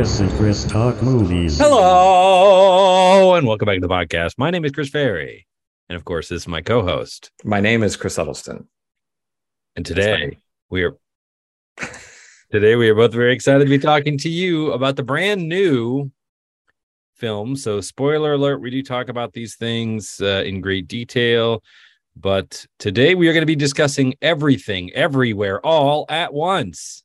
Chris and Chris Talk Movies. Hello, and welcome back to the podcast. My name is Chris Ferry. And of course, this is my co host. My name is Chris Huddleston. And today we are. Today we are both very excited to be talking to you about the brand new film. So, spoiler alert, we do talk about these things uh, in great detail. But today we are going to be discussing everything, everywhere, all at once.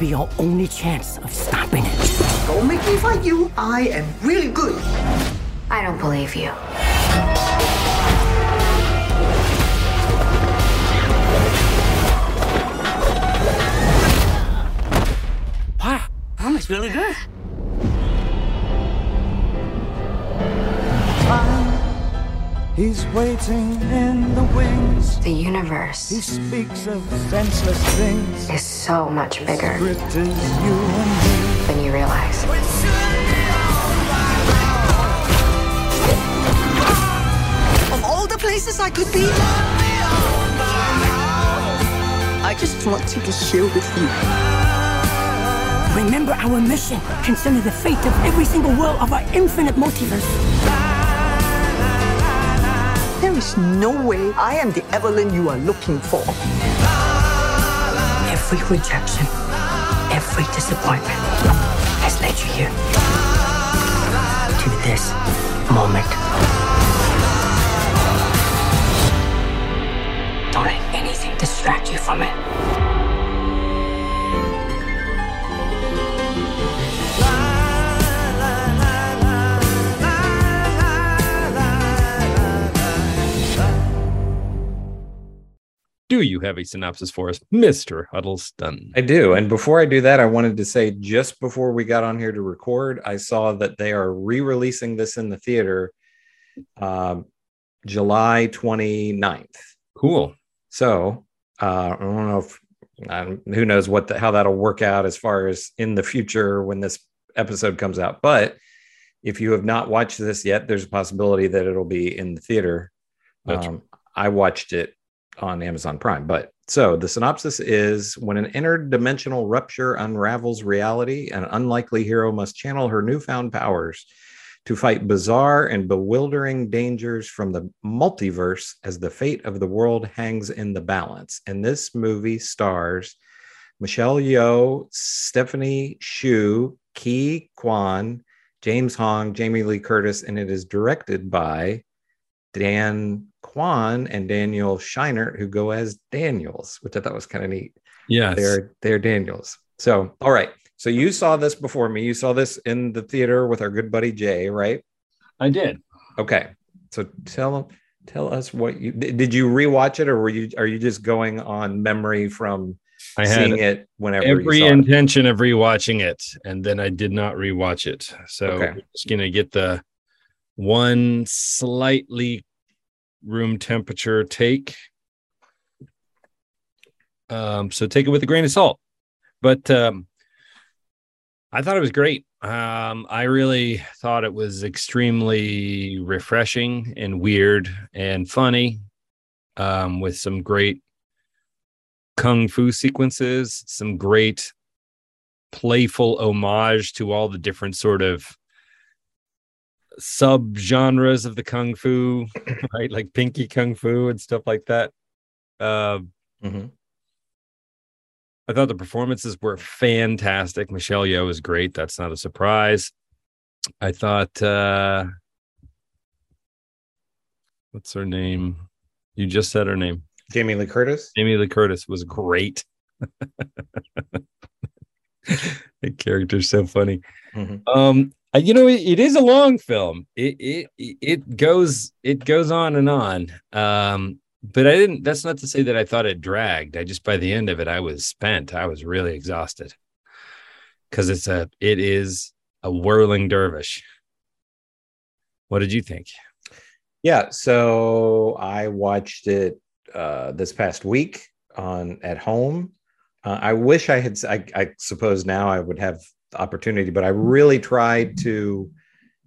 be your only chance of stopping it. Don't make me fight you. I am really good. I don't believe you. Wow, that was really good. He's waiting in the wings. The universe. He universe speaks of senseless things. is so much bigger Script you and than you realize. Of all the places I could be, I just wanted to share with you. Remember our mission concerning the fate of every single world of our infinite multiverse. Is no way I am the Evelyn you are looking for. Every rejection, every disappointment has led you here. To this moment. Don't let anything distract you from it. Do you have a synopsis for us, Mr. Huddleston? I do. And before I do that, I wanted to say just before we got on here to record, I saw that they are re releasing this in the theater um, July 29th. Cool. So uh, I don't know if um, who knows what the, how that'll work out as far as in the future when this episode comes out. But if you have not watched this yet, there's a possibility that it'll be in the theater. That's- Um, I watched it on Amazon Prime. But so the synopsis is when an interdimensional rupture unravels reality, an unlikely hero must channel her newfound powers to fight bizarre and bewildering dangers from the multiverse as the fate of the world hangs in the balance. And this movie stars Michelle Yeoh, Stephanie Hsu, Ke Quan, James Hong, Jamie Lee Curtis, and it is directed by Dan Kwan and Daniel Scheinert, who go as Daniels, which I thought was kind of neat. Yes. They're they're Daniels. So all right. So you saw this before me. You saw this in the theater with our good buddy Jay, right? I did. Okay. So tell tell us what you did. You rewatch it, or were you are you just going on memory from I seeing had it whenever every you saw it? intention of rewatching it, and then I did not rewatch it. So Okay. we're just gonna get the one slightly room temperature take. Um, so take it with a grain of salt. But um, I thought it was great. Um, I really thought it was extremely refreshing and weird and funny, um, with some great kung fu sequences, some great playful homage to all the different sort of sub genres of the kung fu, right? Like pinky kung fu and stuff like that. Uh, Mhm. I thought the performances were fantastic. Michelle Yeoh is great. That's not a surprise. I thought uh what's her name? You just said her name. Jamie Lee Curtis. Jamie Lee Curtis was great. the character's so funny. Mhm. Um, you know, it, it is a long film. It it it goes it goes on and on. Um, but I didn't. That's not to say that I thought it dragged. I just by the end of it, I was spent. I was really exhausted because it's a it is a whirling dervish. What did you think? Yeah, so I watched it uh, this past week on at home. Uh, I wish I had. I, I suppose now I would have opportunity, but I really tried to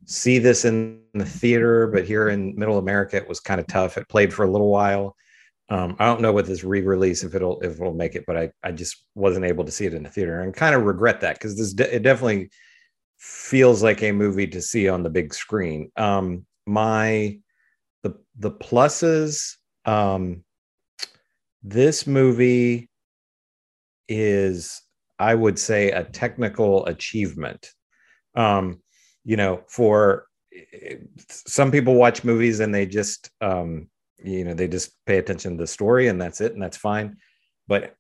see this in the theater. But here in Middle America, it was kind of tough. It played for a little while. Um, I don't know with this re-release if it'll if it'll make it, but I I just wasn't able to see it in the theater and kind of regret that because this de- it definitely feels like a movie to see on the big screen. Um, my the the pluses um this movie is i would say a technical achievement. Um you know for some people watch movies and they just um you know they just pay attention to the story and that's it and that's fine. But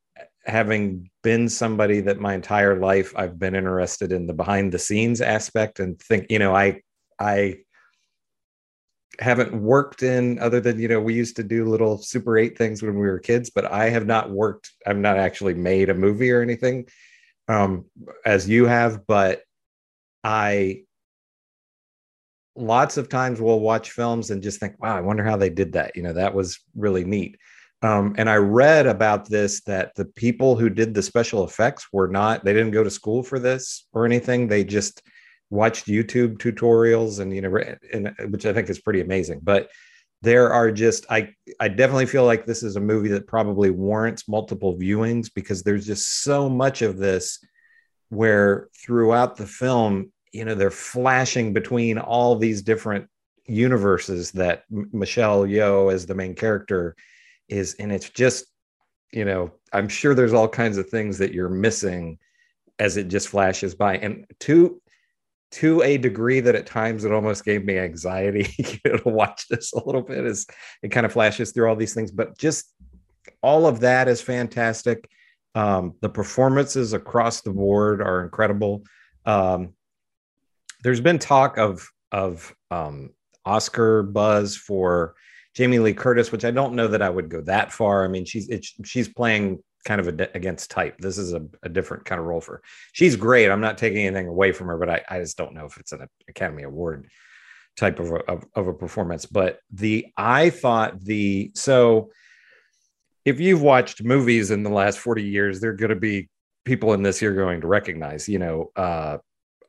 having been somebody that my entire life I've been interested in the behind the scenes aspect and think you know I I haven't worked in other than you know we used to do little super 8 things when we were kids but I have not worked I've not actually made a movie or anything um as you have but I lots of times we'll watch films and just think wow I wonder how they did that you know that was really neat um, and I read about this that the people who did the special effects were not, they didn't go to school for this or anything. They just watched YouTube tutorials and, you know, and, uh, which I think is pretty amazing. But there are just, I, I definitely feel like this is a movie that probably warrants multiple viewings because there's just so much of this where throughout the film, you know, they're flashing between all these different universes that M- Michelle Yeoh as the main character is and it's just you know i'm sure there's all kinds of things that you're missing as it just flashes by and to to a degree that at times it almost gave me anxiety to watch this a little bit as it kind of flashes through all these things. But just all of that is fantastic. Um, the performances across the board are incredible. Um, there's been talk of of um, oscar buzz for Jamie Lee Curtis, which I don't know that I would go that far. I mean, she's she's playing kind of a, against type. This is a, a, different kind of role for her. She's great. I'm not taking anything away from her, but I, I just don't know if it's an Academy Award type of a, of, of a performance. But the I thought the so if you've watched movies in the last 40 years, there are going to be people in this you're going to recognize. You know, uh,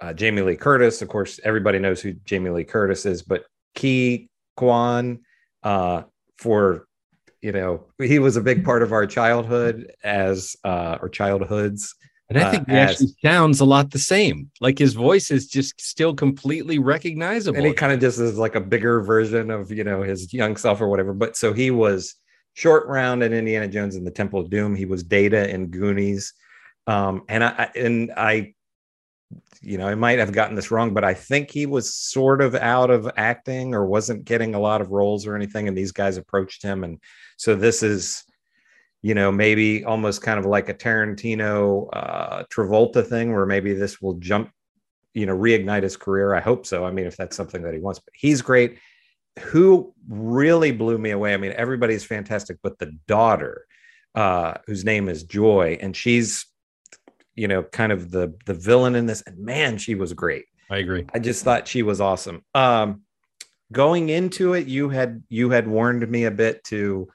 uh, Jamie Lee Curtis. Of course, everybody knows who Jamie Lee Curtis is, but Ke Quan uh, for you know he was a big part of our childhood as uh, or childhoods. And I think uh, he as- actually sounds a lot the same. Like his voice is just still completely recognizable. and he kind of just is like a bigger version of you know his young self or whatever. But so he was short round in Indiana Jones and the Temple of Doom. He was Data in Goonies, um, and I- and I, you know, I might have gotten this wrong, but I think he was sort of out of acting or wasn't getting a lot of roles or anything. And these guys approached him, and so this is. You know, maybe almost kind of like a Tarantino uh, Travolta thing, where maybe this will jump you know reignite his career i hope so i mean if that's something that he wants but he's great who really blew me away i mean everybody's fantastic but the daughter uh whose name is joy and she's you know kind of the the villain in this. And man she was great. I agree. i just thought she was awesome. Um going into it you had you had warned me a bit to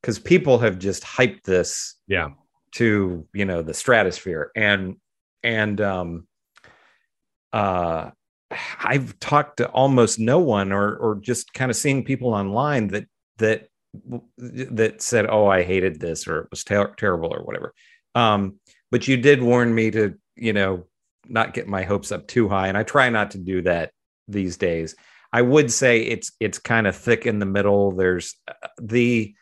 because people have just hyped this Yeah. to you know the stratosphere. And and um uh i've talked to almost no one or or just kind of seeing people online that that that said oh i hated this or it was ter- terrible or whatever. Um but you did warn me to you know not get my hopes up too high, and I try not to do that these days. I would say it's it's kind of thick in the middle. There's uh, the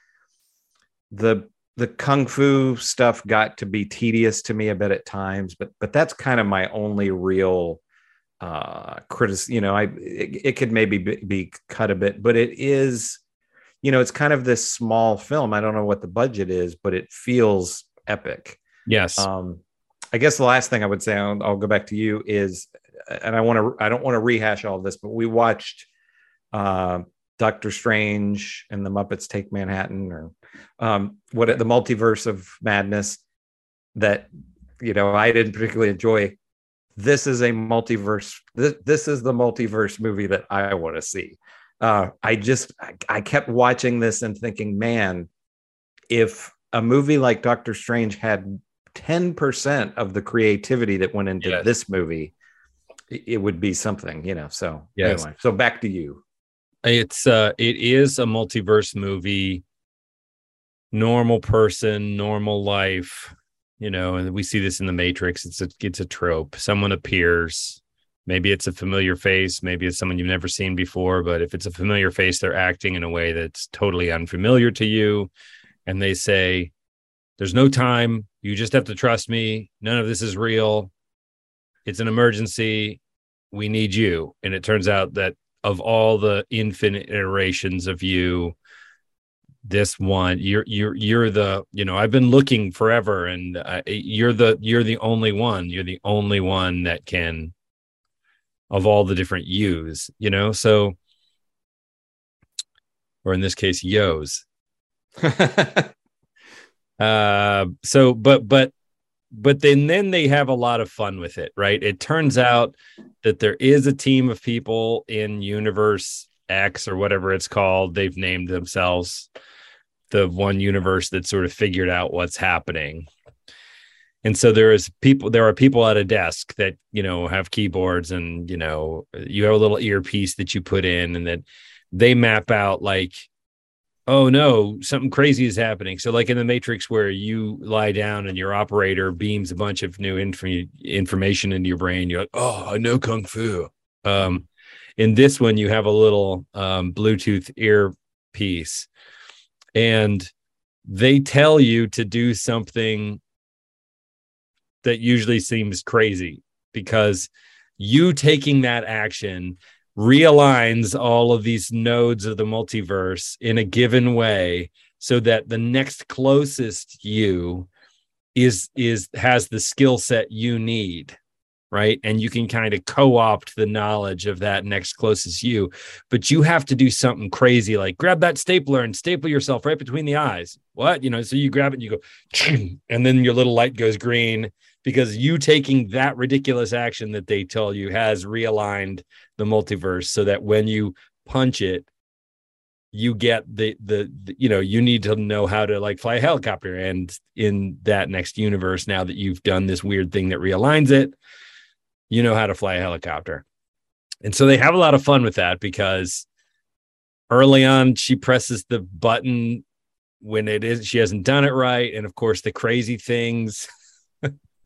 the the kung fu stuff got to be tedious to me a bit at times, but but that's kind of my only real uh critic you know i it, it could maybe be, be cut a bit but it is you know it's kind of this small film i don't know what the budget is but it feels epic Yes. um i guess the last thing i would say i'll, I'll go back to you is and i want to i don't want to rehash all this but we watched uh doctor strange and the muppets take manhattan or um what the multiverse of madness that you know i didn't particularly enjoy this is a multiverse this, this is the multiverse movie that i want to see uh i just I, I kept watching this and thinking man if a movie like doctor strange had 10% of the creativity that went into Yes. this movie it, would be something you know so Yes. anyway so back to you. It's uh it is a multiverse movie. Normal person normal life you know and we see this in the matrix. It's a it's a trope. Someone appears. Maybe it's a familiar face. Maybe it's someone you've never seen before but if it's a familiar face they're acting in a way that's totally unfamiliar to you. And they say there's no time you just have to trust me. None of this is real. It's an emergency. We need you. And it turns out that of all the infinite iterations of you this one you're you're you're the you know i've been looking forever and uh, you're the you're the only one. You're the only one that can of all the different yous you know? So or in this case yos uh so but but but then then they have a lot of fun with it right? It turns out that there is a team of people in universe x or whatever it's called. They've named themselves the one universe that sort of figured out what's happening. And so there is people there are people at a desk that you know have keyboards and you know you have a little earpiece that you put in and that they map out like oh no something crazy is happening. So like in the matrix where you lie down and your operator beams a bunch of new inf- information into your brain you're like oh i know kung fu. Um in this one you have a little um bluetooth earpiece and they tell you to do something that usually seems crazy because you taking that action realigns all of these nodes of the multiverse in a given way so that the next closest you is is has the skill set you need right? And you can kind of co-opt the knowledge of that next closest you. But you have to do something crazy like grab that stapler and staple yourself right between the eyes. What? You know so you grab it and you go and then your little light goes green because you taking that ridiculous action that they tell you has realigned the multiverse so that when you punch it you get the, the the you know you need to know how to like fly a helicopter. And in that next universe now that you've done this weird thing that realigns it you know how to fly a helicopter. And so they have a lot of fun with that because early on she presses the button when it is she hasn't done it right. And of course the crazy things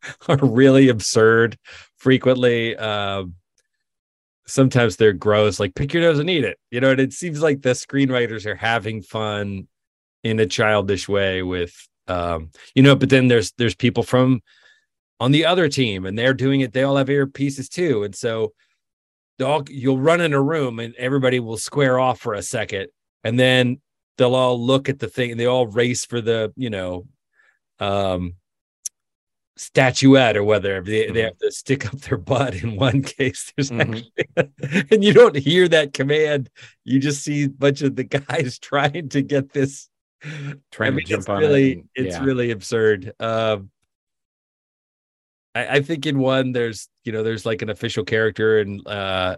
are really absurd frequently. Um sometimes they're gross like pick your nose and eat it. You know and it seems like the screenwriters are having fun in a childish way with um you know but then there's there's people from on the other team and they're doing it they all have earpieces too and so all you'll run in a room and everybody will square off for a second and then they'll all look at the thing and they all race for the you know um statuette or whether they, they have to stick up their butt in one case. There's Mhm. actually, and you don't hear that command. You just see a bunch of the guys trying to get this. Trying I to mean, jump it's on it really and- it's yeah. really absurd. Um I, I think in one there's you know there's like an official character and uh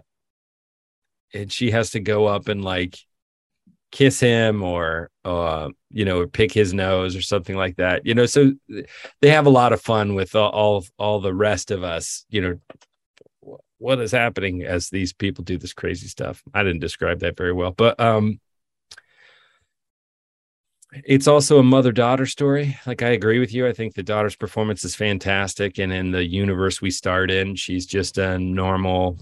and she has to go up and like kiss him or uh you know pick his nose or something like that you know so they have a lot of fun with all all, all the rest of us you know what is happening as these people do this crazy stuff i didn't describe that very well but um it's also a mother daughter story. Like I agree with you. I think the daughter's performance is fantastic. And in the universe we start in, she's just a normal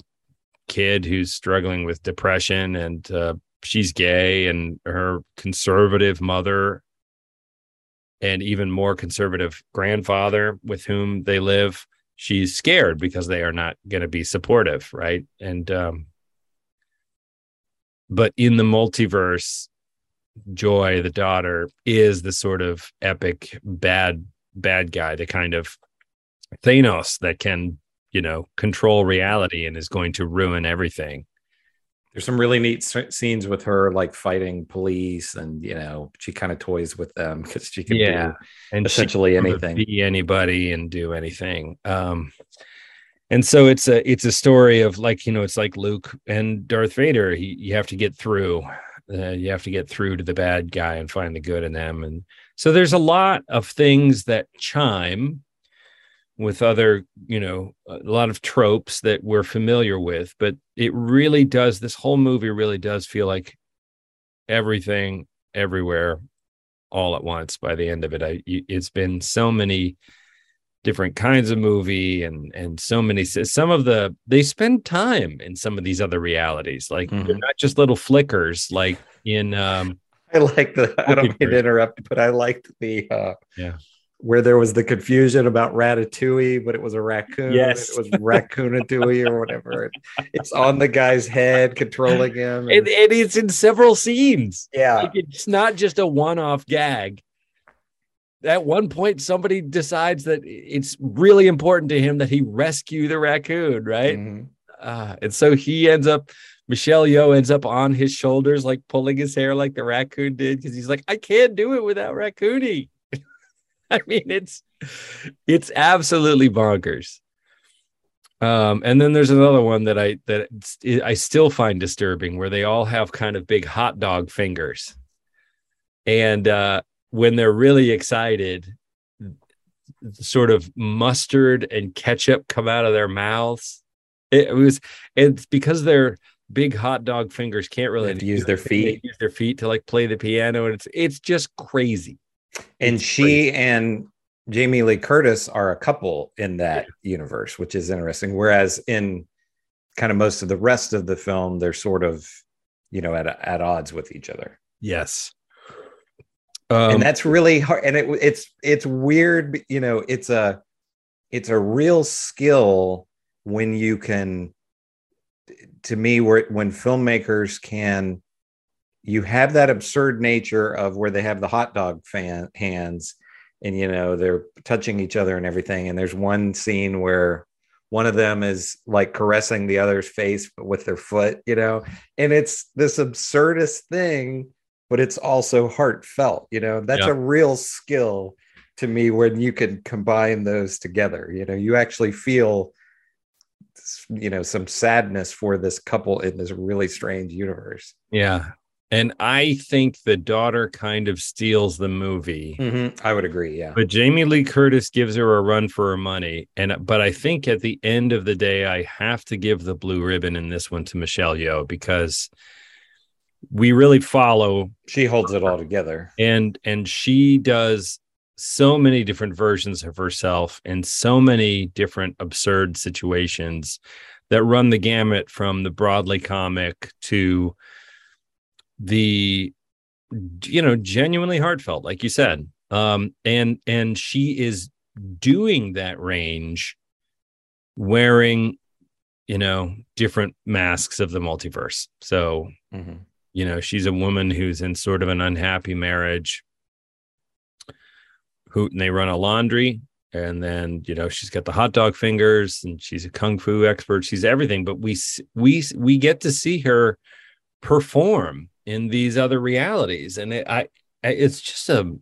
kid who's struggling with depression and uh, she's gay and her conservative mother and even more conservative grandfather with whom they live she's scared because they are not going to be supportive right? And um but in the multiverse joy the daughter is the sort of epic bad bad guy the kind of thanos that can you know control reality and is going to ruin everything there's some really neat scenes with her like fighting police and you know she kind of toys with them because she can Yeah, do and essentially anything. be anybody and do anything um and so it's a it's a story of like you know it's like luke and darth vader he, you have to get through uh, you have to get through to the bad guy and find the good in them and so there's a lot of things that chime with other you know a lot of tropes that we're familiar with but it really does this whole movie really does feel like everything everywhere all at once by the end of it I, it's been so many different kinds of movie and and so many some of the they spend time in some of these other realities like they're Mhm. not just little flickers like in um i like the i don't mean to interrupt but i liked the uh Yeah. Where there was the confusion about ratatouille but it was a raccoon Yes. it was raccoonatouille or whatever. It's on the guy's head controlling him and, and- and it's in several scenes. Yeah. Like, it's not just a one-off gag. At one point somebody decides that it's really important to him that he rescue the raccoon right? Mhm. uh, and so he ends up michelle Yeoh ends up on his shoulders like pulling his hair like the raccoon did because he's like i can't do it without raccoony i mean it's it's absolutely bonkers um and then there's another one that i that i still find disturbing where they all have kind of big hot dog fingers and uh when they're really excited sort of mustard and ketchup come out of their mouths it, was it's because their big hot dog fingers can't really They have to use their anything. They feet. use their feet to like play the piano and it's it's just crazy and It's she crazy. and Jamie Lee Curtis are a couple in that universe, which is interesting. Whereas in kind of most of the rest of the film, they're sort of, you know, at at odds with each other, yes um, and that's really hard. And it it's it's weird, you know. It's a it's a real skill when you can. To me, where when filmmakers can you have that absurd nature of where they have the hot dog fan hands and you know they're touching each other and everything. And there's one scene where one of them is like caressing the other's face with their foot you know and it's this absurdist thing but it's also heartfelt you know? That's Yeah. a real skill to me when you can combine those together you know? You actually feel you know some sadness for this couple in this really strange universe. Yeah and i think the daughter kind of steals the movie. Mm-hmm. I would agree yeah. But Jamie Lee Curtis gives her a run for her money. And but I think at the end of the day, I have to give the blue ribbon in this one to Michelle Yeoh because we really follow she holds it all together. And and she does so many different versions of herself in so many different absurd situations that run the gamut from the broadly comic to the you know genuinely heartfelt like you said. Um and and she is doing that range wearing you know different masks of the multiverse. So Mhm. you know she's a woman who's in sort of an unhappy marriage. Who and they run a laundry and then you know she's got the hot dog fingers and she's a kung fu expert. She's everything but we we we get to see her perform in these other realities. And it, I I- it's just a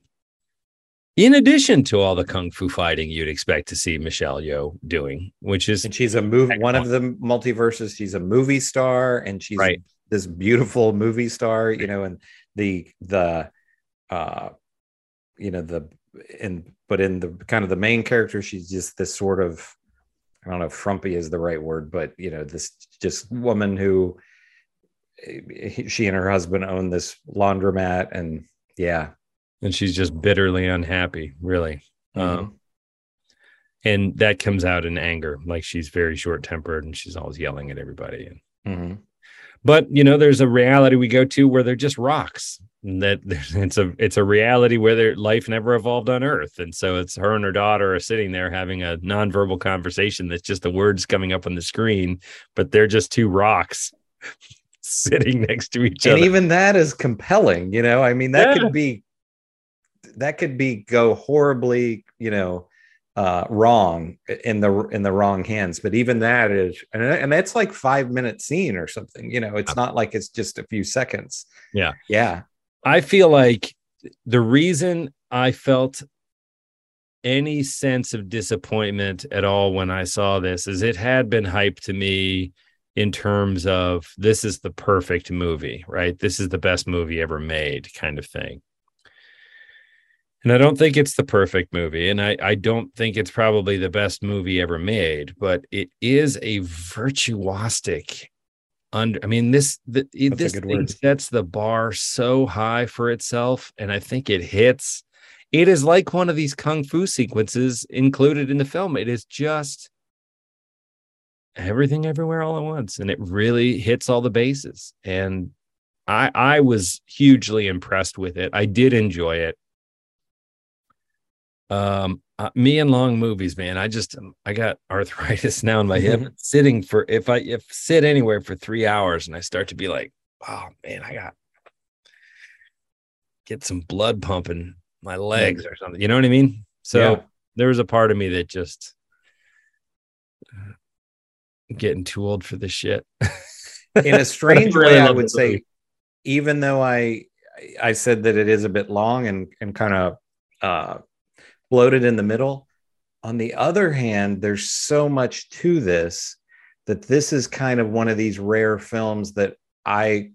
in addition to all the kung fu fighting you'd expect to see Michelle Yeoh doing which is and she's a movie one of the multiverses. She's a movie star and she's Right. this beautiful movie star you know and the the uh you know the and but in the kind of the main character she's just this sort of i don't know if frumpy is the right word but you know this just woman who she and her husband own this laundromat and yeah and she's just bitterly unhappy, really. Mhm. Um, and that comes out in anger, like she's very short tempered and she's always yelling at everybody. And Mhm. but you know there's a reality we go to where they're just rocks and that it's a it's a reality where their life never evolved on earth and so it's her and her daughter are sitting there having a nonverbal conversation that's just the words coming up on the screen but they're just two rocks sitting next to each and other. And even that is compelling you know? I mean that Yeah. could be that could be go horribly you know uh wrong in the in the wrong hands. But even that is and, and that's like five minute scene or something you know? It's not like it's just a few seconds. Yeah. yeah. I feel like the reason I felt any sense of disappointment at all when I saw this is it had been hyped to me in terms of this is the perfect movie, right? This is the best movie ever made, kind of thing. And I don't think it's the perfect movie. And I, I don't think it's probably the best movie ever made, but it is a virtuosic under i mean this the, it- That's a this thing word. sets the bar so high for itself and i think it hits it is like one of these kung fu sequences included in the film it is just everything everywhere all at once and it really hits all the bases and i i was hugely impressed with it. I did enjoy it. Um uh, me and long movies man i just um, i got arthritis now in my hip sitting for if i if sit anywhere for three hours and i start to be like oh man i got get some blood pumping my legs or something you know what i mean? So Yeah. there was a part of me that just getting too old for this shit. In a strange really way i would say movie. even though i i said that it is a bit long and and kind of uh bloated in the middle on the other hand there's so much to this that this is kind of one of these rare films that i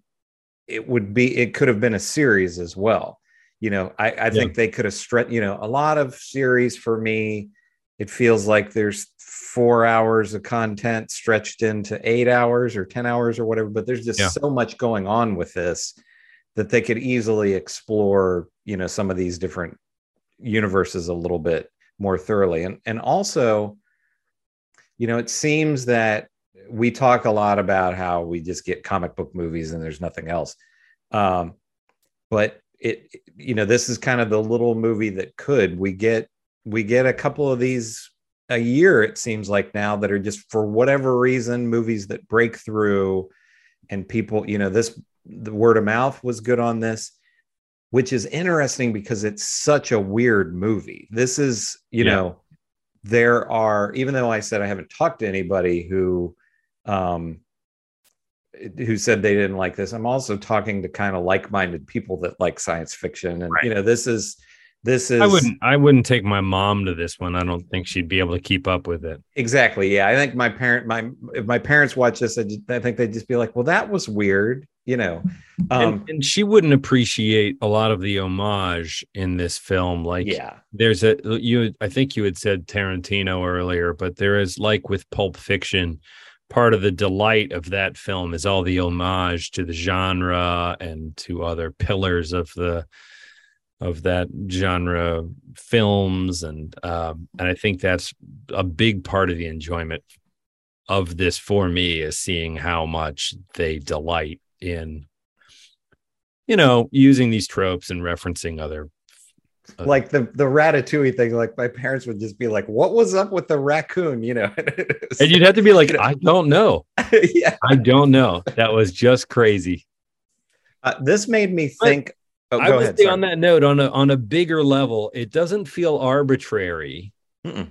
it would be it could have been a series as well. You know i i think they could have stretched you know a lot of series for me it feels like there's four hours of content stretched into eight hours or 10 hours or whatever, but there's just Yeah. so much going on with this that they could easily explore, you know, some of these different universes a little bit more thoroughly. And and also, you know, it seems that we talk a lot about how we just get comic book movies and there's nothing else. Um, but it, you know, this is kind of the little movie that could. We get we get a couple of these a year it seems like now that are just for whatever reason movies that break through and people you know this the word of mouth was good on this which is interesting because it's such a weird movie this is you Yeah. know there are even though i said i haven't talked to anybody who um who said they didn't like this i'm also talking to kind of like-minded people that like science fiction and you know this is this is I wouldn't I wouldn't take my mom to this one. I don't think she'd be able to keep up with it. Exactly. Yeah, I think my parent, my if my parents watch this, I, just, I think they'd just be like, "Well, that was weird," you know. Um, and, and she wouldn't appreciate a lot of the homage in this film. Like yeah, there's a you I think you had said Tarantino earlier, but there is like with Pulp Fiction, part of the delight of that film is all the homage to the genre and to other pillars of the of that genre films and um and I think that's a big part of the enjoyment of this for me is seeing how much they delight in you know using these tropes and referencing other uh, like the the ratatouille thing. Like my parents would just be like, "What was up with the raccoon?" You know, and you'd have to be like i don't know yeah. i don't know that was just crazy Uh, this made me think. Oh, i would ahead. say sorry. on that note on a on a bigger level it doesn't feel arbitrary Mm-mm.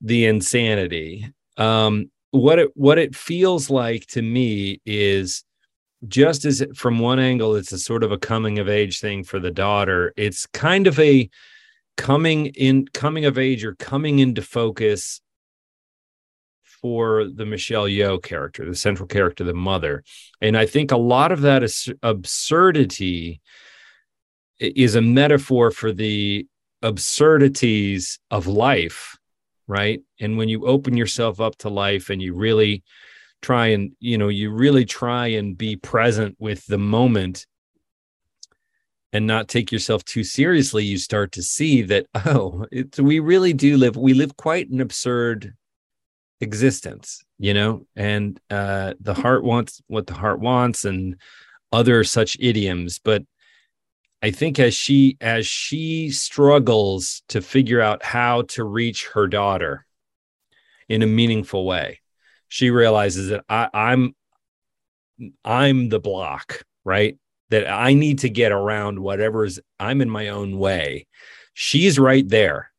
the insanity um what it what it feels like to me is just as it- from one angle it's a sort of a coming of age thing for the daughter it's kind of a coming in coming of age or coming into focus for the Michelle Yeoh character, the central character, the mother. And I think a lot of that is absurdity is a metaphor for the absurdities of life, right? And when you open yourself up to life and you really try and, you know, you really try and be present with the moment, and not take yourself too seriously, you start to see that, oh, we really do live, we live quite an absurd existence, you know, and uh, the heart wants what the heart wants and other such idioms. But I think as she as she struggles to figure out how to reach her daughter in a meaningful way, she realizes that I, I'm I'm the block, right? That I need to get around whatever's I'm in my own way. She's right there.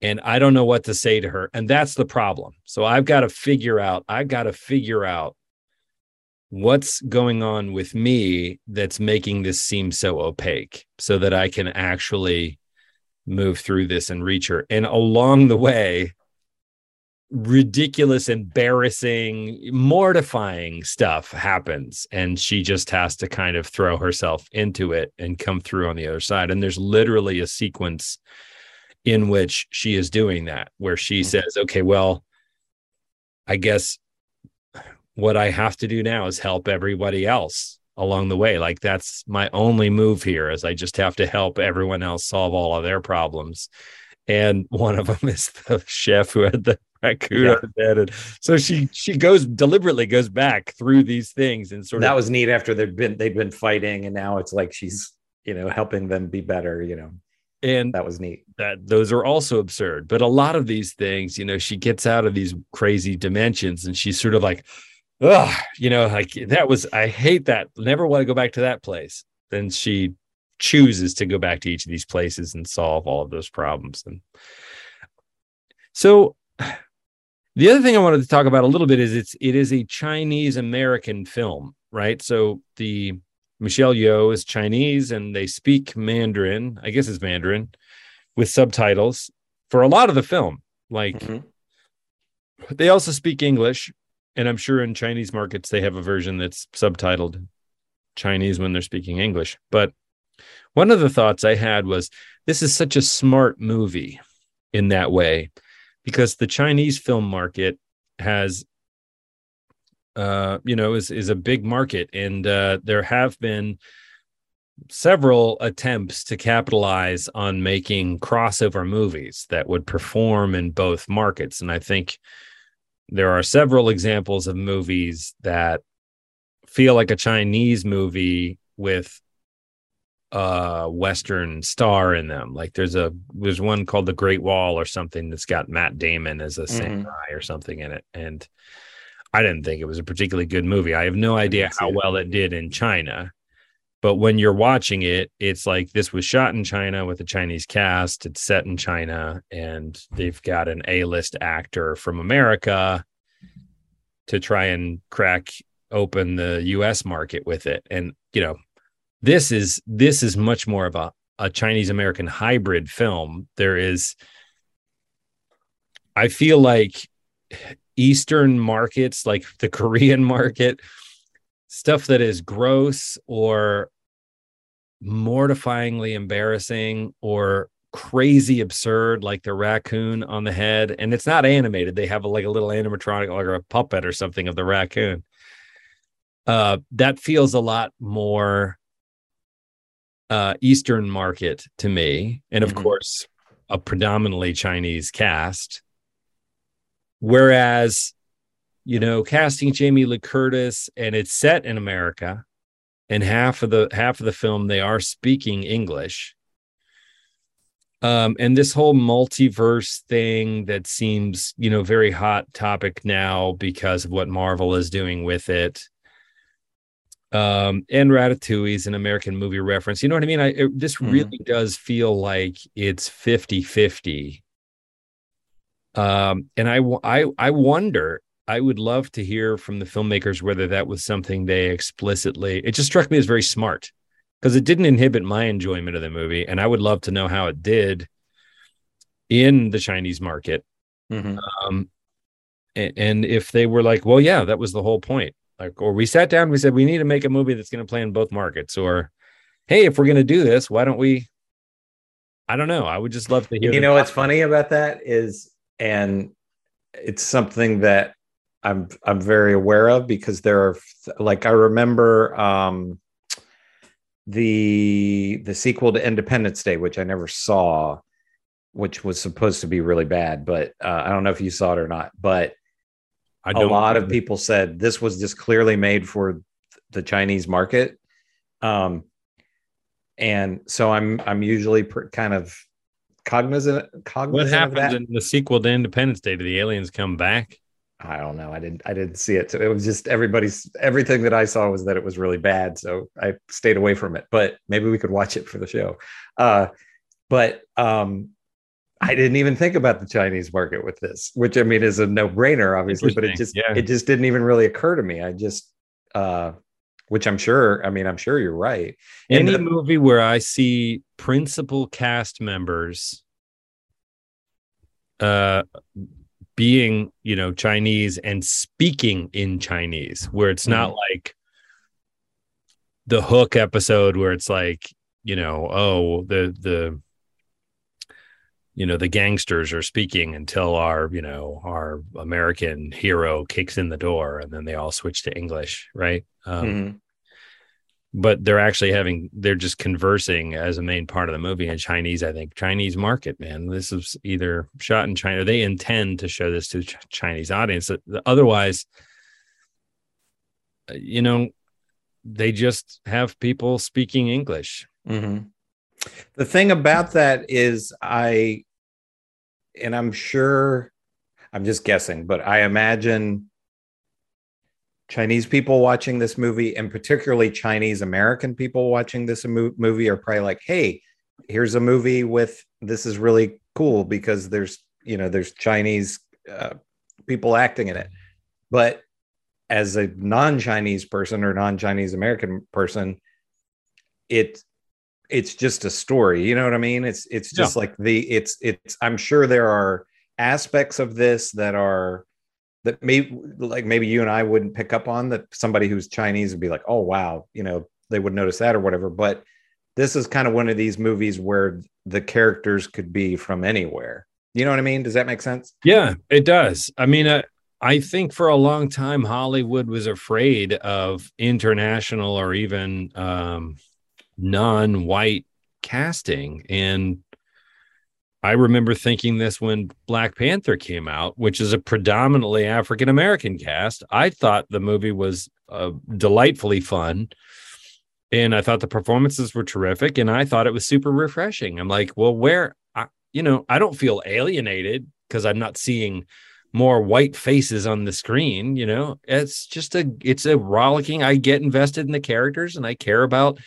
And I don't know what to say to her. And that's the problem. So I've got to figure out, I've got to figure out what's going on with me that's making this seem so opaque so that I can actually move through this and reach her. And along the way, ridiculous, embarrassing, mortifying stuff happens. And she just has to kind of throw herself into it and come through on the other side. And there's literally a sequence in which she is doing that, where she mm-hmm. says, okay, well, I guess what I have to do now is help everybody else along the way. Like that's my only move here is I just have to help everyone else solve all of their problems. And one of them is the chef who had the raccoon yeah. on. And so she she goes deliberately goes back through these things and sort that of that was neat after they've been they've been fighting and now it's like she's you know helping them be better, you know. And that was neat. That those are also absurd. But a lot of these things, you know, she gets out of these crazy dimensions and she's sort of like, oh, you know, like that was, I hate that. Never want to go back to that place. Then she chooses to go back to each of these places and solve all of those problems. And so the other thing I wanted to talk about a little bit is it's it is a Chinese American film, right? So the Michelle Yeoh is Chinese and they speak Mandarin, I guess it's Mandarin, with subtitles for a lot of the film. Like mm-hmm. they also speak English, and I'm sure in Chinese markets they have a version that's subtitled Chinese when they're speaking English. But one of the thoughts I had was this is such a smart movie in that way because the Chinese film market has uh you know is is a big market and uh there have been several attempts to capitalize on making crossover movies that would perform in both markets and I think there are several examples of movies that feel like a Chinese movie with a Western star in them. Like there's a there's one called The Great Wall or something that's got Matt Damon as a mm-hmm. samurai or something in it. And I didn't think it was a particularly good movie. I have no idea how well it did in China. But when you're watching it, it's like this was shot in China with a Chinese cast. It's set in China, and they've got an A-list actor from America to try and crack open the US market with it. And you know, this is this is much more of a, a Chinese American hybrid film. There is I feel like Eastern markets, like the Korean market, stuff that is gross or mortifyingly embarrassing or crazy absurd like the raccoon on the head. And it's not animated. They have a, like a little animatronic like a puppet or something of the raccoon. Uh that feels a lot more uh eastern market to me. And of mm-hmm. course a predominantly chinese cast. Whereas you know, casting Jamie Lee Curtis and it's set in America and half of the half of the film they are speaking English. Um, and this whole multiverse thing that seems, you know, very hot topic now because of what Marvel is doing with it. Um, and Ratatouille is an American movie reference. You know what I mean? I it, this mm. really does feel like it's 50 50. Um, and I, I, I wonder I would love to hear from the filmmakers whether that was something they explicitly. It just struck me as very smart because it didn't inhibit my enjoyment of the movie, and I would love to know how it did in the Chinese market. Mm-hmm. Um, and, and if they were like, well, yeah, that was the whole point. Like, or we sat down, we said we need to make a movie that's going to play in both markets, or hey, if we're going to do this, why don't we? I don't know. I would just love to hear. You know what's funny about that is, and it's something that I'm I'm very aware of because there are like I remember um, the the sequel to Independence Day, which I never saw, which was supposed to be really bad, but uh, I don't know if you saw it or not. But I a lot of people said this was just clearly made for the Chinese market. Um, and so I'm I'm usually pr- kind of cognizant What cognizant of happens in the sequel to Independence Day? Do the aliens come back? I don't know. I didn't I didn't see it. So it was just everybody's everything that I saw was that it was really bad. So I stayed away from it. But maybe we could watch it for the show. Uh but um I didn't even think about the Chinese market with this, which I mean is a no-brainer, obviously, but it just yeah. it just didn't even really occur to me. I just uh which I'm sure, I mean, I'm sure you're right. Any the- movie where I see principal cast members uh being, you know, Chinese and speaking in Chinese, where it's not like the hook episode where it's like, you know, oh, the the you know, the gangsters are speaking until our, you know, our American hero kicks in the door and then they all switch to English, right? Um, Mhm. But they're actually having they're just conversing as a main part of the movie in Chinese. I think Chinese market, man. This is either shot in China. They intend to show this to Ch- Chinese audience. Otherwise, uh, you know, they just have people speaking English. Mhm. The thing about that is, I, and I'm sure, I'm just guessing, but I imagine Chinese people watching this movie, and particularly Chinese American people watching this movie, are probably like, "Hey, here's a movie with this is really cool because there's you know there's Chinese uh, people acting in it." But as a non-Chinese person or non-Chinese American person, it it's just a story. You know what i mean? It's it's just like the it's it's i'm sure there are aspects of this that are that maybe like maybe you and i wouldn't pick up on that somebody who's chinese would be like oh wow you know they would notice that or whatever. But this is kind of one of these movies where the characters could be from anywhere. You know what i mean? Does that make sense? Yeah, it does. I mean, I, I think for a long time Hollywood was afraid of international or even um, non-white casting, and I remember thinking this when Black Panther came out, which is a predominantly African American cast. I thought the movie was uh, delightfully fun. And I thought the performances were terrific, and I thought it was super refreshing. I'm like, well, where, I, you know, I don't feel alienated because I'm not seeing more white faces on the screen. You know, it's just a, it's a rollicking. I get invested in the characters, and I care about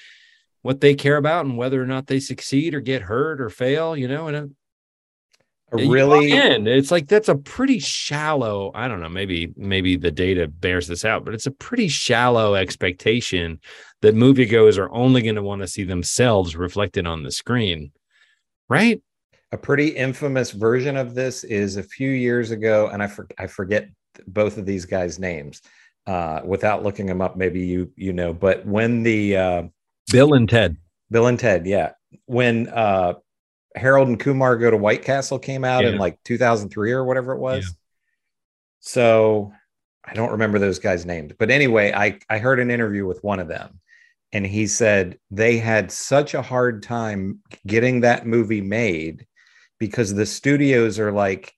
what they care about and whether or not they succeed or get hurt or fail. You know, and I'm, a you buy really in. It's like that's a pretty shallow. I don't know. Maybe maybe the data bears this out, but it's a pretty shallow expectation that moviegoers are only going to want to see themselves reflected on the screen, right? a pretty infamous version of this is a few years ago, and I for, I forget both of these guys' names. Uh, without looking them up, maybe you you know. But when the uh, Bill and Ted. Bill and Ted, yeah, when uh, Harold and Kumar Go to White Castle came out in like 2003 or whatever it was. Yeah. So I don't remember those guys' names, but anyway, I I heard an interview with one of them, and he said they had such a hard time getting that movie made because the studios are like,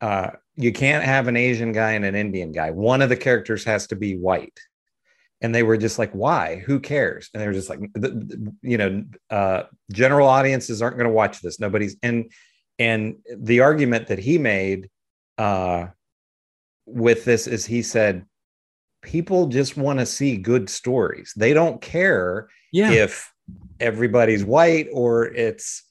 uh, you can't have an Asian guy and an Indian guy. One of the characters has to be white. And they were just like, why? Who cares? And they were just like, you know, uh, general audiences aren't going to watch this. Nobody's and and the argument that he made uh, with this is he said, people just want to see good stories. They don't care Yeah. if everybody's white or it's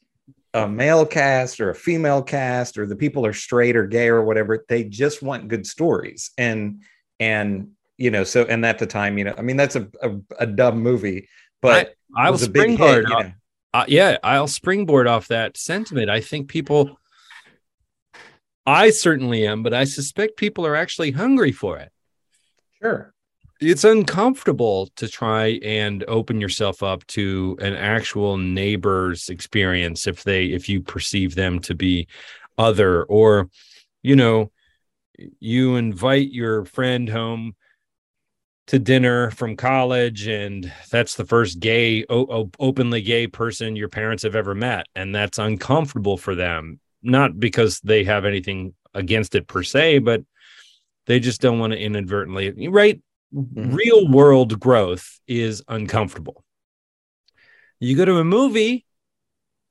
a male cast or a female cast or the people are straight or gay or whatever they just want good stories and and you know so and at the time you know i mean that's a a, a dumb movie but I, I'll was a big hit, springboard. you know. uh, yeah, I'll springboard off that sentiment. I think people, I certainly am, but I suspect people are actually hungry for it. sure it's uncomfortable to try and open yourself up to an actual neighbor's experience if they if you perceive them to be other or you know you invite your friend home to dinner from college and that's the first gay o- openly gay person your parents have ever met and that's uncomfortable for them. Not because they have anything against it per se but they just don't want to inadvertently right? Mhm. real world growth is uncomfortable. You go to a movie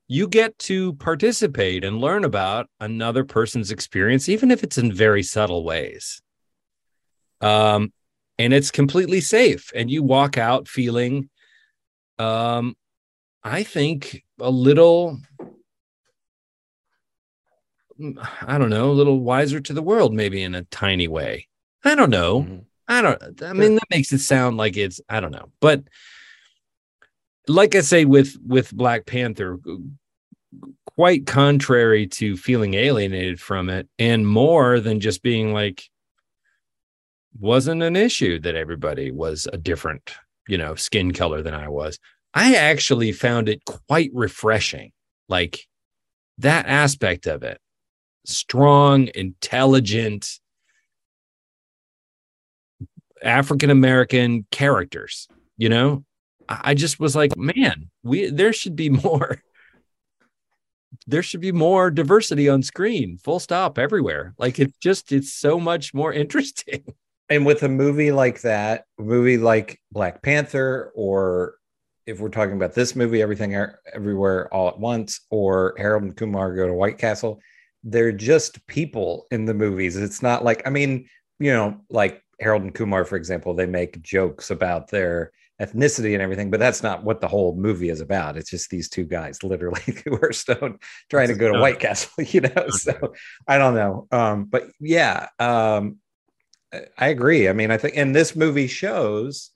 you get to participate and learn about another person's experience even if it's in very subtle ways. Um and it's completely safe and you walk out feeling um i think a little i don't know a little wiser to the world maybe in a tiny way. I don't know. Mhm. i don't i mean that makes it sound like it's i don't know. But like i say with with black panther quite contrary to feeling alienated from it and more than just being like wasn't an issue that everybody was a different, you know, skin color than I was. I actually found it quite refreshing. Like that aspect of it. Strong, intelligent African American characters, you know? I just was like, man, we there should be more there should be more diversity on screen full stop everywhere like it's just it's so much more interesting And with a movie like that, a movie like Black Panther, or if we're talking about this movie, Everything Er- Everywhere All at Once, or Harold and Kumar Go to White Castle, they're just people in the movies. It's not like, I mean, you know, like Harold and Kumar, for example, they make jokes about their ethnicity and everything, but that's not what the whole movie is about. It's just these two guys literally who are stoned trying to go to Okay. White Castle, you know. So I don't know. Um, but yeah, um, I agree. I mean, I think, and this movie shows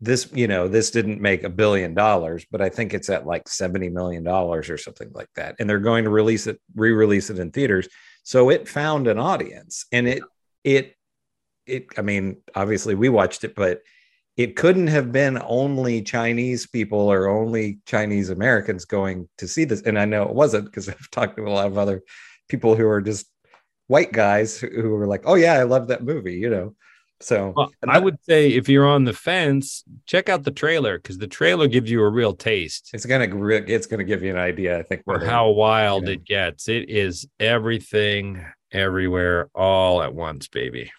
this, you know, this didn't make a billion dollars, but I think it's at like $70 million or something like that. And they're going to release it, re release it in theaters. So it found an audience and it, it, it, I mean, obviously we watched it, but it couldn't have been only Chinese people or only Chinese Americans going to see this. And I know it wasn't because I've talked to a lot of other people who are just white guys who were like, "Oh yeah, I love that movie," you know. So well, i would say if you're on the fence check out the trailer because the trailer gives you a real taste it's gonna it's gonna give you an idea, I think, for how wild you know. it gets it is everything everywhere all at once baby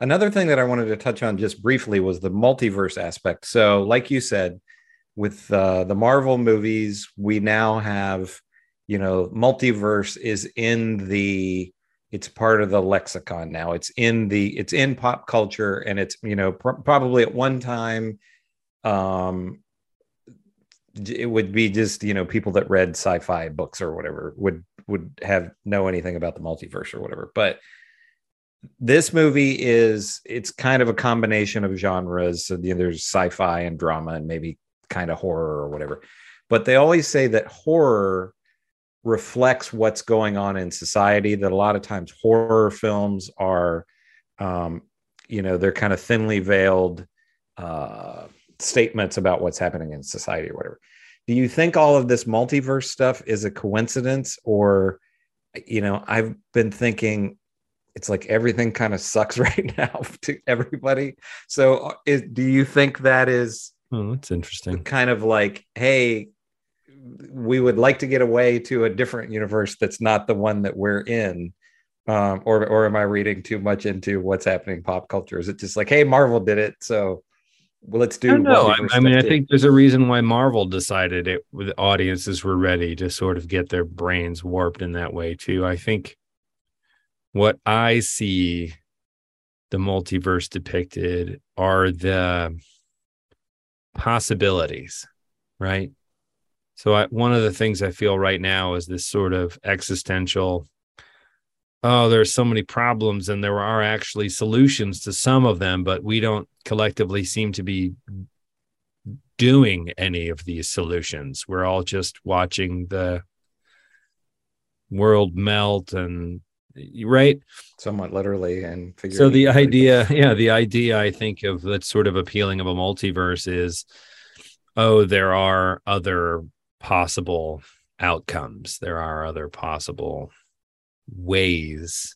Another thing that I wanted to touch on just briefly was the multiverse aspect. So, like you said, with uh, the Marvel movies, we now have, you know, multiverse is in the, it's part of the lexicon now. It's in the, it's in pop culture, and it's you know pr- probably at one time, um, it would be just you know people that read sci-fi books or whatever would would have know anything about the multiverse or whatever, but this movie is it's kind of a combination of genres. So, you know, there's sci-fi and drama and maybe kind of horror or whatever. But they always say that horror reflects what's going on in society that a lot of times horror films are um, you know they're kind of thinly veiled uh, statements about what's happening in society or whatever. Do you think all of this multiverse stuff is a coincidence? Or you know i've been thinking it's like everything kind of sucks right now to everybody. So, uh, is, do you think that is oh that's interesting. kind of like, hey, we would like to get away to a different universe that's not the one that we're in? Um, or, or am I reading too much into what's happening in pop culture? Is it just like, hey, Marvel did it, so well, let's do? I. I, I mean, I think there's a reason why Marvel decided it. The audiences were ready to sort of get their brains warped in that way too. I think what I see the multiverse depicted are the possibilities, right? So I, one of the things I feel right now is this sort of existential. Oh, there's so many problems, and there are actually solutions to some of them, but we don't collectively seem to be doing any of these solutions. We're all just watching the world melt and right somewhat literally and figuratively. so the idea yeah the idea i think of that's sort of appealing of a multiverse is oh there are other possible outcomes. There are other possible ways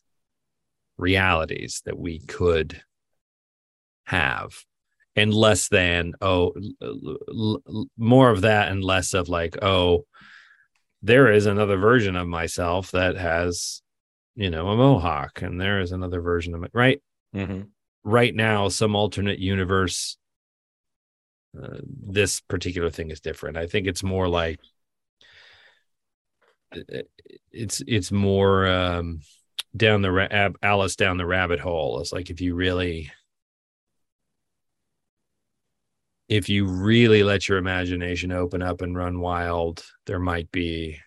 realities that we could have. And less than oh l- l- more of that and less of like oh there is another version of myself that has you know a mohawk and there is another version of it right? Mm-hmm. right now some alternate universe uh, this particular thing is different. I think it's more like uh, it's it's more um down the ra- alice down the rabbit hole. It's like if you really if you really let your imagination open up and run wild there might be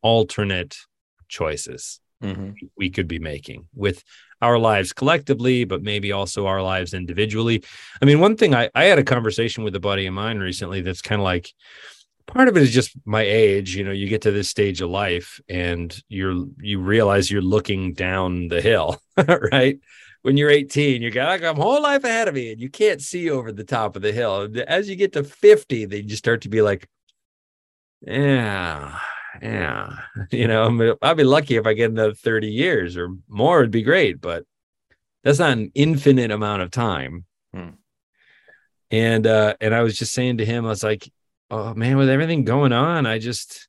alternate choices Mm-hmm. we could be making with our lives collectively, but maybe also our lives individually. I mean, one thing I, I had a conversation with a buddy of mine recently that's kind of like part of it is just my age. You know, you get to this stage of life and you're you realize you're looking down the hill, right? When you're 18, you got like a whole life ahead of me and you can't see over the top of the hill. As you get to 50, then you start to be like, yeah, yeah, you know, I'm, I'll be lucky if I get another 30 years or more, it'd be great, but that's not an infinite amount of time. Hmm. And, uh, and I was just saying to him, I was like, oh man, with everything going on, I just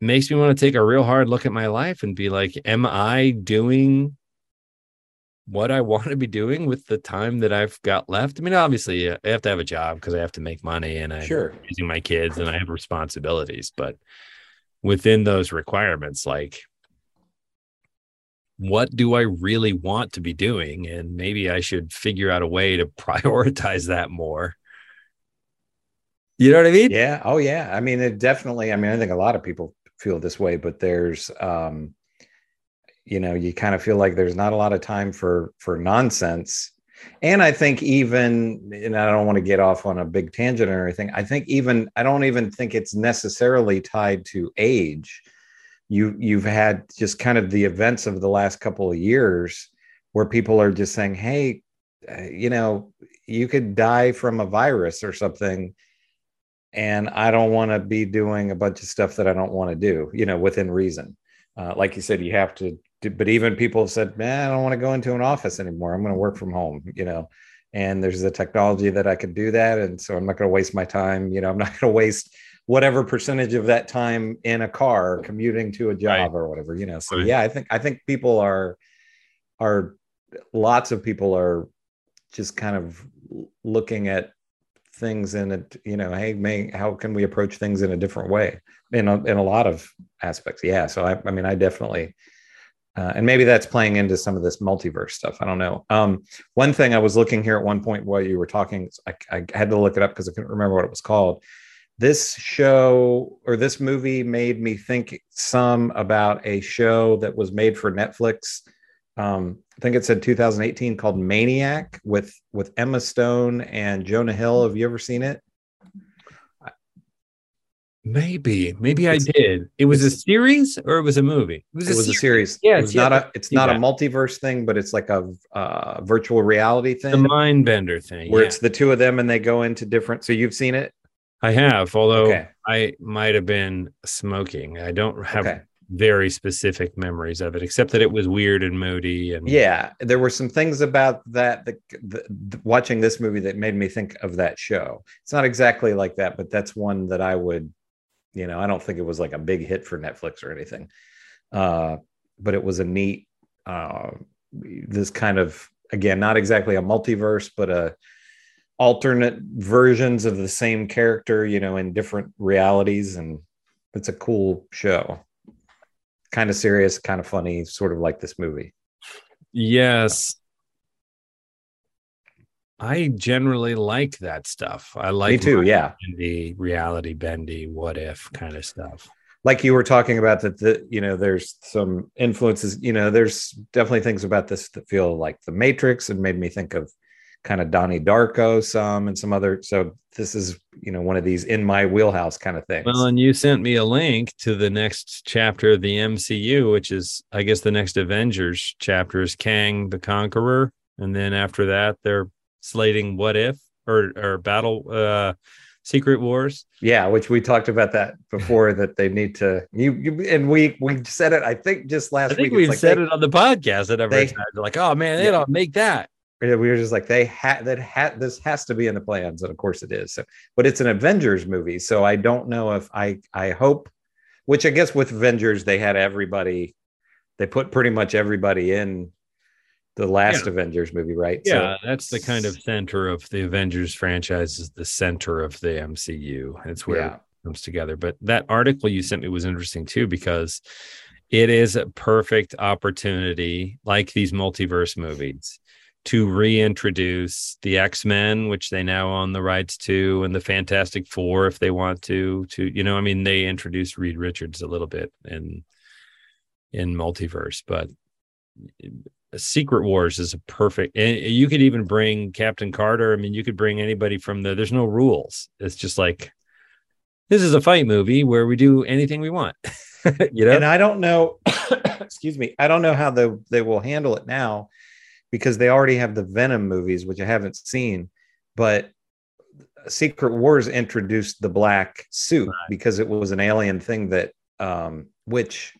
makes me want to take a real hard look at my life and be like, am I doing what I want to be doing with the time that I've got left? I mean, obviously, I have to have a job because I have to make money and I'm Sure. raising my kids and I have responsibilities. But within those requirements, like, what do I really want to be doing? And maybe I should figure out a way to prioritize that more. You know what I mean? Yeah. Oh, yeah. I mean, it definitely. I mean, I think a lot of people feel this way, but there's, um, you know, you kind of feel like there's not a lot of time for for nonsense. And I think even, and I don't want to get off on a big tangent or anything. I think even I don't even think it's necessarily tied to age. You you've had just kind of the events of the last couple of years where people are just saying, "Hey, uh, you know, you could die from a virus or something." and I don't want to be doing a bunch of stuff that I don't want to do, you know, within reason. Uh, like you said, you have to, but even people have said, man, I don't want to go into an office anymore. I'm going to work from home, you know, and there's the technology that I could do that. And so I'm not going to waste my time, you know, I'm not going to waste whatever percentage of that time in a car commuting to a job Right. or whatever, you know. So Right. yeah, I think, I think people are, are lots of people are just kind of looking at things in it you know hey may how can we approach things in a different way in a, in a lot of aspects yeah so i, I mean i definitely uh, and maybe that's playing into some of this multiverse stuff i don't know um, one thing i was looking here at one point while you were talking i, I had to look it up because i couldn't remember what it was called this show or this movie made me think some about a show that was made for netflix um, I think it said 2018 called Maniac with with Emma Stone and Jonah Hill. Have you ever seen it? Maybe, maybe I did. It was a series or it was a movie? It was, It was a series. Yeah, it was yeah, not a. It's not a multiverse thing, but it's like a uh, virtual reality thing. The mind bender thing. where yeah. it's the two of them and they go into different. So you've seen it. I have, although Okay. I might have been smoking. I don't have Okay. very specific memories of it, except that it was weird and moody. And Yeah, there were some things about that, that the, the, watching this movie that made me think of that show. It's not exactly like that, but that's one that I would, you know, I don't think it was like a big hit for Netflix or anything, uh, but it was a neat, uh, this kind of again, not exactly a multiverse, but a alternate versions of the same character, you know, in different realities, and it's a cool show. Kind of serious, kind of funny, sort of like this movie. yes, I generally like that stuff. I like Me too, yeah. The reality bendy, what if kind of stuff. Like you were talking about that, the you know, there's some influences. You know, there's definitely things about this that feel like The Matrix, and made me think of kind of Donnie Darko some and some other. So this is you know one of these in my wheelhouse kind of things. Well, and you sent me a link to the next chapter of the MCU, which is, I guess, the next Avengers chapter is Kang the Conqueror, and then after that, they're slating What If or or Battle uh Secret Wars. Yeah, which we talked about that before that they need to you, you and we we said it I think just last I think week. we've like said they- it on the podcast at every time. They're like, oh man, they Yeah. don't make that. Yeah, we were just like they had that had this has to be in the plans, and of course it is. So, but it's an Avengers movie, so I don't know if I I hope, which I guess with Avengers they had everybody, they put pretty much everybody in the last Yeah. Avengers movie, right? Yeah, that's the kind of center of the Avengers franchise is the center of the MCU. It's where Yeah. it comes together. But that article you sent me was interesting too because it is a perfect opportunity, like these multiverse movies, to reintroduce the X-Men, which they now own the rights to, and the Fantastic Four if they want to. To you know, I mean, they introduced Reed Richards a little bit in in multiverse, but Secret Wars is a perfect. And you could even bring Captain Carter. I mean, you could bring anybody from the. There's no rules. It's just like this is a fight movie where we do anything we want. you know, and I don't know. excuse me. I don't know how they they will handle it now because they already have the Venom movies, which I haven't seen. But Secret Wars introduced the black suit because it was an alien thing that, um, which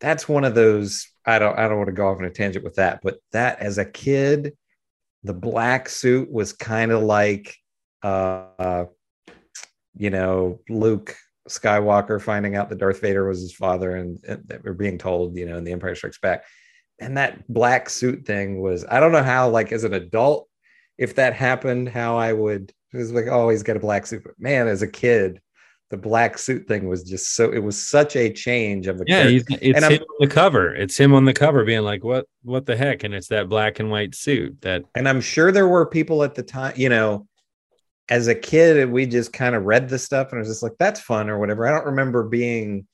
that's one of those. I don't. I don't want to go off on a tangent with that, but that as a kid, the black suit was kind of like, uh, you know, Luke Skywalker finding out that Darth Vader was his father, and, and we're being told, you know, in The Empire Strikes Back. And that black suit thing was, I don't know how, like, as an adult, if that happened, how I would, it was like, oh, he's got a black suit. But man, as a kid, the black suit thing was just so, it was such a change of a yeah, it's And him on the cover. It's him on the cover being like, "What? What the heck?" And it's that black and white suit that And I'm sure there were people at the time, you know, as a kid, we just kind of read the stuff and it was just like, that's fun or whatever. I don't remember being,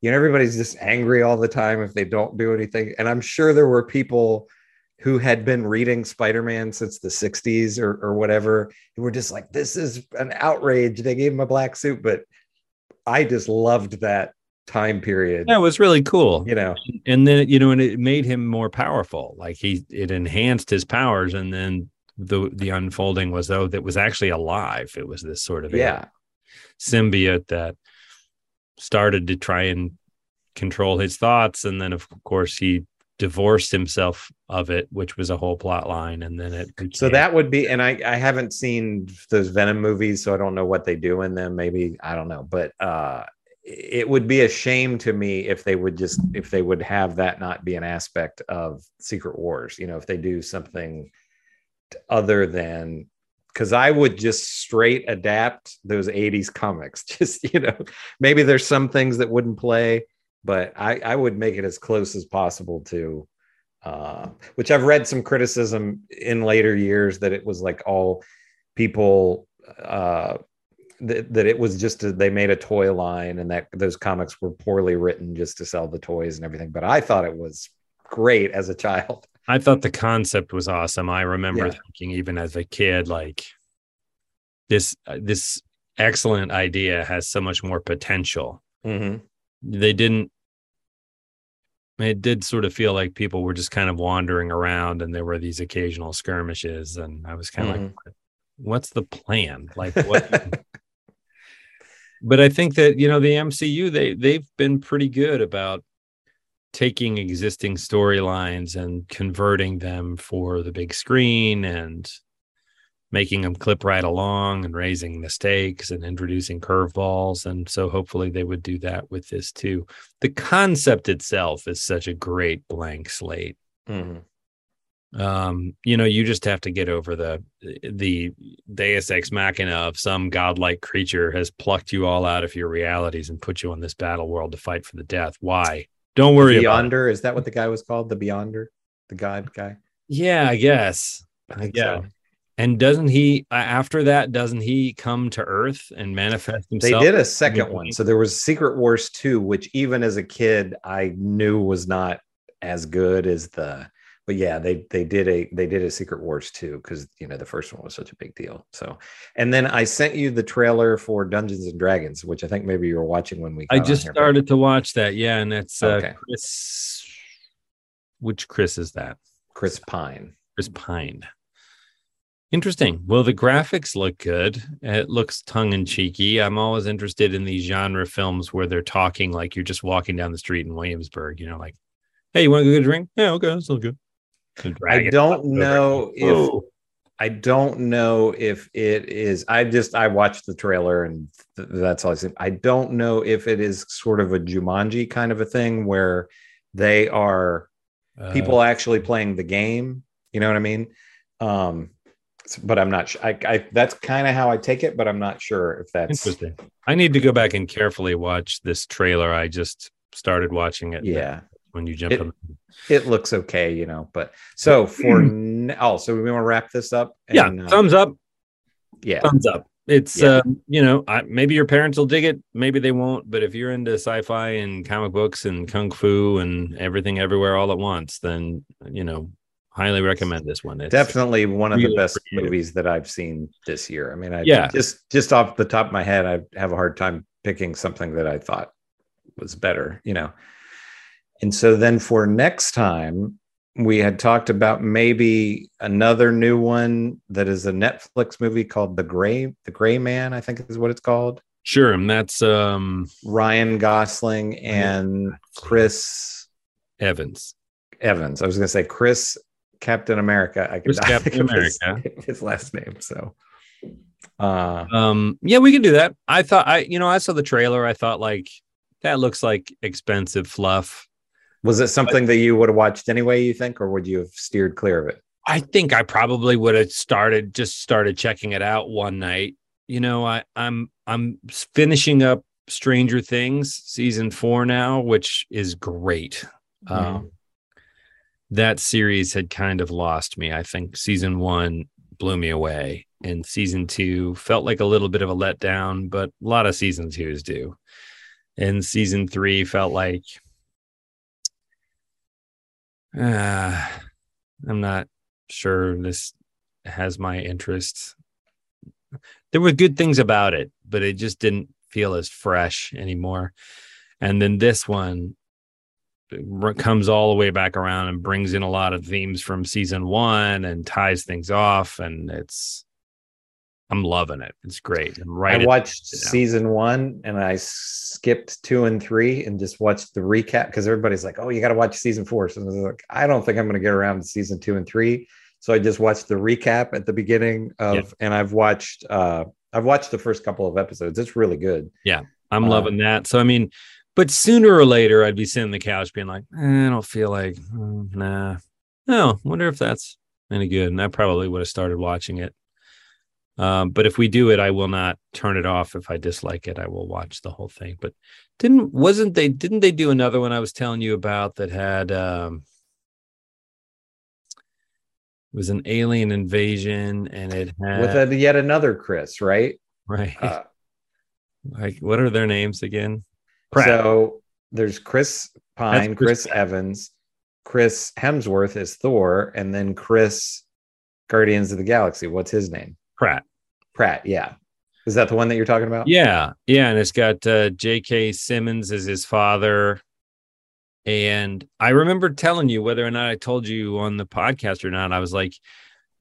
you know, everybody's just angry all the time if they don't do anything. And I'm sure there were people who had been reading Spider-Man since the 60s or, or whatever, who were just like, this is an outrage. They gave him a black suit, but I just loved that time period. yeah, it was really cool. You know, and then you know, and it made him more powerful. Like he, it enhanced his powers, and then the the unfolding was though that was actually alive. It was this sort of yeah. symbiote that started to try and control his thoughts, and then of course he divorced himself of it, which was a whole plot line, and then it. So that would be, and I, I haven't seen those Venom movies, so I don't know what they do in them. Maybe I don't know, but uh, it would be a shame to me if they would just if they would have that not be an aspect of Secret Wars. You know, if they do something other than because I would just straight adapt those 80s comics. Just, you know, maybe there's some things that wouldn't play, but I, I would make it as close as possible to uh, which I've read some criticism in later years that it was like all people uh, that, that it was just a, they made a toy line and that those comics were poorly written just to sell the toys and everything. But I thought it was great as a child. I thought the concept was awesome. I remember Yeah. thinking, even as a kid, like this uh, this excellent idea has so much more potential. Mm-hmm. They didn't. It did sort of feel like people were just kind of wandering around, and there were these occasional skirmishes, and I was kind of Mhm. like, "What's the plan? Like what?" but I think that you know the MCU they they've been pretty good about taking existing storylines and converting them for the big screen and making them clip right along and raising the stakes and introducing curveballs and so hopefully they would do that with this too the concept itself is such a great blank slate Mhm. um you know you just have to get over the the deus ex machina of some godlike creature has plucked you all out of your realities and put you on this battle world to fight for the death why don't worry about it. Beyonder is that what the guy was called? The Beyonder, the God guy. yeah i guess I think yeah so. And doesn't he after that doesn't he come to earth and manifest himself? They did a second one. So there was Secret Wars 2, which even as a kid, I knew was not as good as the but yeah, they they did a they did a Secret Wars 2 because you know the first one was such a big deal. So and then I sent you the trailer for Dungeons and Dragons, which I think maybe you were watching when we i just here, started to watch that yeah and that's uh Okay. chris which chris is that Chris Pine. Chris Pine. Interesting. Well, the graphics look good. It looks tongue in cheeky. I'm always interested in these genre films where they're talking like you're just walking down the street in Williamsburg. You know, like, hey, you want to go get a drink? Yeah, okay, that's all good. I don't know if Whoa. I don't know if it is. I just I watched the trailer and th- that's all I see. I don't know if it is sort of a Jumanji kind of a thing where they are Uh, people actually playing the game. You know what I mean? Um, but I'm not sure. I, I that's kind of how I take it, but I'm not sure if that's interesting. I need to go back and carefully watch this trailer. I just started watching it. yeah. When you jump It- on. It looks okay, you know. But so for oh, so we want to wrap this up. Yeah, and, uh, thumbs up. yeah. thumbs up. It's Yeah. uh, you know, I, maybe your parents will dig it, maybe they won't. But if you're into sci-fi and comic books and kung fu and everything everywhere all at once, then you know, highly recommend this one. It's definitely one of the best creative. movies that I've seen this year. I mean, I Yeah. just just off the top of my head, I have a hard time picking something that I thought was better, you know. And so then for next time, we had talked about maybe another new one that is a Netflix movie called The Gray The Gray Man, I think is what it's called. sure, and that's um Ryan Gosling and Chris Evans. Evans. I was going to say Chris Captain America. I can Captain of his- America. his last name. So, uh, Um, yeah, we can do that. I thought I, you know, I saw the trailer. I thought like that looks like expensive fluff. was it something that you would have watched anyway? You think, or would you have steered clear of it? I think I probably would have started just started checking it out one night. You know, I I'm I'm finishing up Stranger Things season 4 now, which is great. Um that series had kind of lost me. I think season 1 blew me away and season 2 felt like a little bit of a letdown, but a lot of season 2s do. And season 3 felt like uh, I'm not sure this has my interest. There were good things about it, but it just didn't feel as fresh anymore. And then this one comes all the way back around and brings in a lot of themes from season one and ties things off. And it's, I'm loving it. It's great. I'm right. I at- watched season one and I skipped two and three and just watched the recap because everybody's like, "Oh, you got to watch season four. So I was like, "I don't think I'm going to get around to season two and three. So I just watched the recap at the beginning of, Yeah. and I've watched, uh, I've watched the first couple of episodes. It's really good. Yeah, I'm Uh, loving that. So I mean, but sooner or later, I'd be sitting on the couch being like, eh, I don't feel like, mm, nah. No, wonder if that's any good. And I probably would have started watching it. Um, but if we do it, I will not turn it off. If I dislike it, I will watch the whole thing. But didn't wasn't they didn't they do another one I was telling you about that had um it was an alien invasion and it had With a, yet another Chris, right? right Uh, like what are their names again? Pratt. So there's Chris Pine, That's Chris Chris, Evans, Chris Hemsworth is Thor, and then Chris Guardians of the Galaxy. What's his name? Pratt. Pratt. Yeah. Is that the one that you're talking about? Yeah, yeah, and it's got uh, J.K. Simmons as his father. And I remember telling you whether or not I told you on the podcast or not. I was like,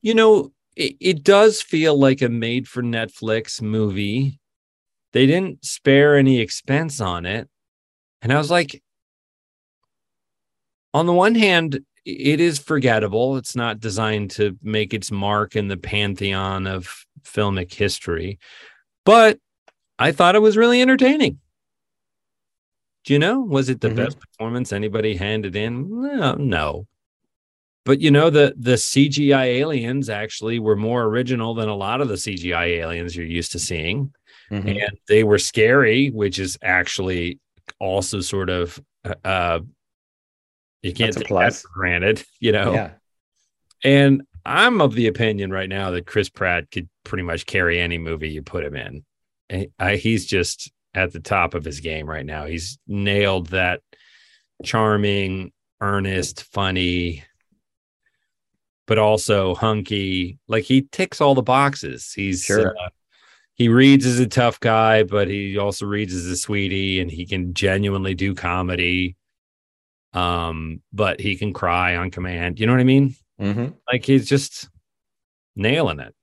you know, it, it does feel like a made for Netflix movie. They didn't spare any expense on it. And I was like, on the one hand, it is forgettable. It's not designed to make its mark in the pantheon of filmic history, but I thought it was really entertaining. Do you know? Was it the Mhm. best performance anybody handed in? No, no. But you know, the the CGI aliens actually were more original than a lot of the CGI aliens you're used to seeing. Mhm. And they were scary, which is actually also sort of uh, uh you can't That's take that for granted, you know. Yeah. And I'm of the opinion right now that Chris Pratt could pretty much carry any movie you put him in. And I, he's just at the top of his game right now. He's nailed that charming, earnest, funny, but also hunky. Like he ticks all the boxes. He's Sure. uh, he reads as a tough guy, but he also reads as a sweetie, and he can genuinely do comedy. Um, but he can cry on command. You know what I mean? Mhm. Like he's just nailing it.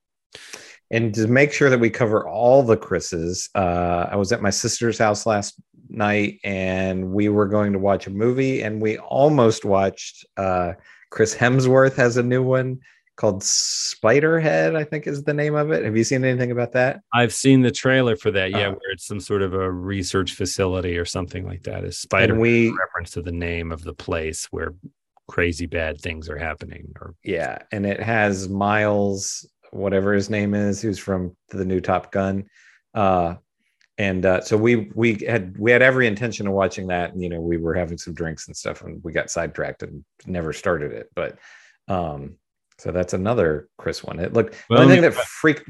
And to make sure that we cover all the Chris's, uh, I was at my sister's house last night and we were going to watch a movie and we almost watched uh, Chris Hemsworth has a new one called Spiderhead, I think is the name of it. Have you seen anything about that? I've seen the trailer for that. Yeah, Oh. where it's some sort of a research facility or something like that. Is Spider we reference to the name of the place where crazy bad things are happening? Or yeah, and it has Miles, whatever his name is, who's from the new Top Gun. Uh and uh, so we we had we had every intention of watching that and you know we were having some drinks and stuff and we got sidetracked and never started it but um so that's another chris one it looked Well, the only thing that freaked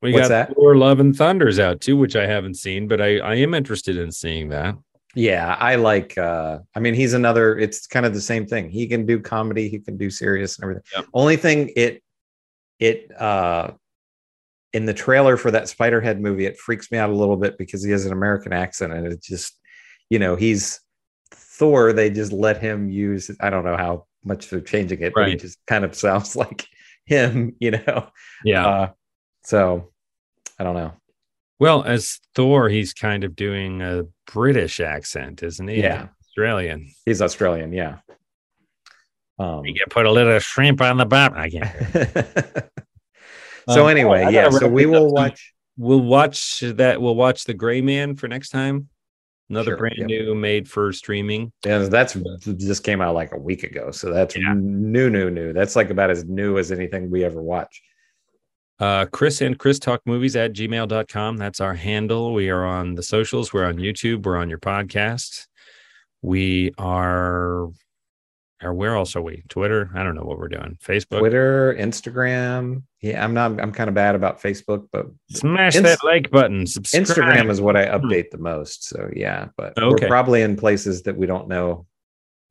we got that? Thor: Love and Thunder's out too, which I haven't seen, but I I am interested in seeing that. Yeah, I like uh I mean he's another it's kind of the same thing. He can do comedy, he can do serious and everything. Yep. Only thing it it uh in the trailer for that Spiderhead movie it freaks me out a little bit because he has an American accent and it just you know, he's Thor they just let him use I don't know how much they're changing it but he Right. just kind of sounds like him, you know. Yeah. Uh so I don't know. well, as Thor, he's kind of doing a British accent, isn't he? Yeah. Australian. He's Australian, yeah. Um You can put a little shrimp on the bottom. I can't. so Um, anyway, I yeah. So we will watch. We'll watch that. We'll watch the Gray Man for next time. Another Sure, brand yep. new, made for streaming. Yeah, that's just came out like a week ago. So that's Yeah. new, new, new. That's like about as new as anything we ever watch. Uh, Chris and Chris Talk Movies at gmail.com. That's our handle. We are on the socials. We're on YouTube. We're on your podcast. We are, or where else are we? Twitter. I don't know what we're doing. Facebook. Twitter, Instagram. Yeah, I'm not. I'm kind of bad about Facebook, but Smash Inst- that like button. Subscribe. Instagram is what I update the most. So yeah, but Okay. we're probably in places that we don't know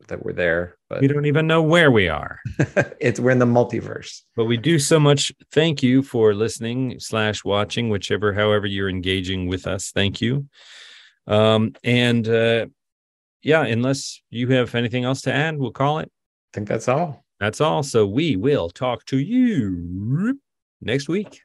that we're there. But We don't even know where we are. it's we're in the multiverse. but we do so much thank you for listening slash watching whichever however you're engaging with us thank you um and uh yeah unless you have anything else to add we'll call it. I think that's all. that's all. So we will talk to you next week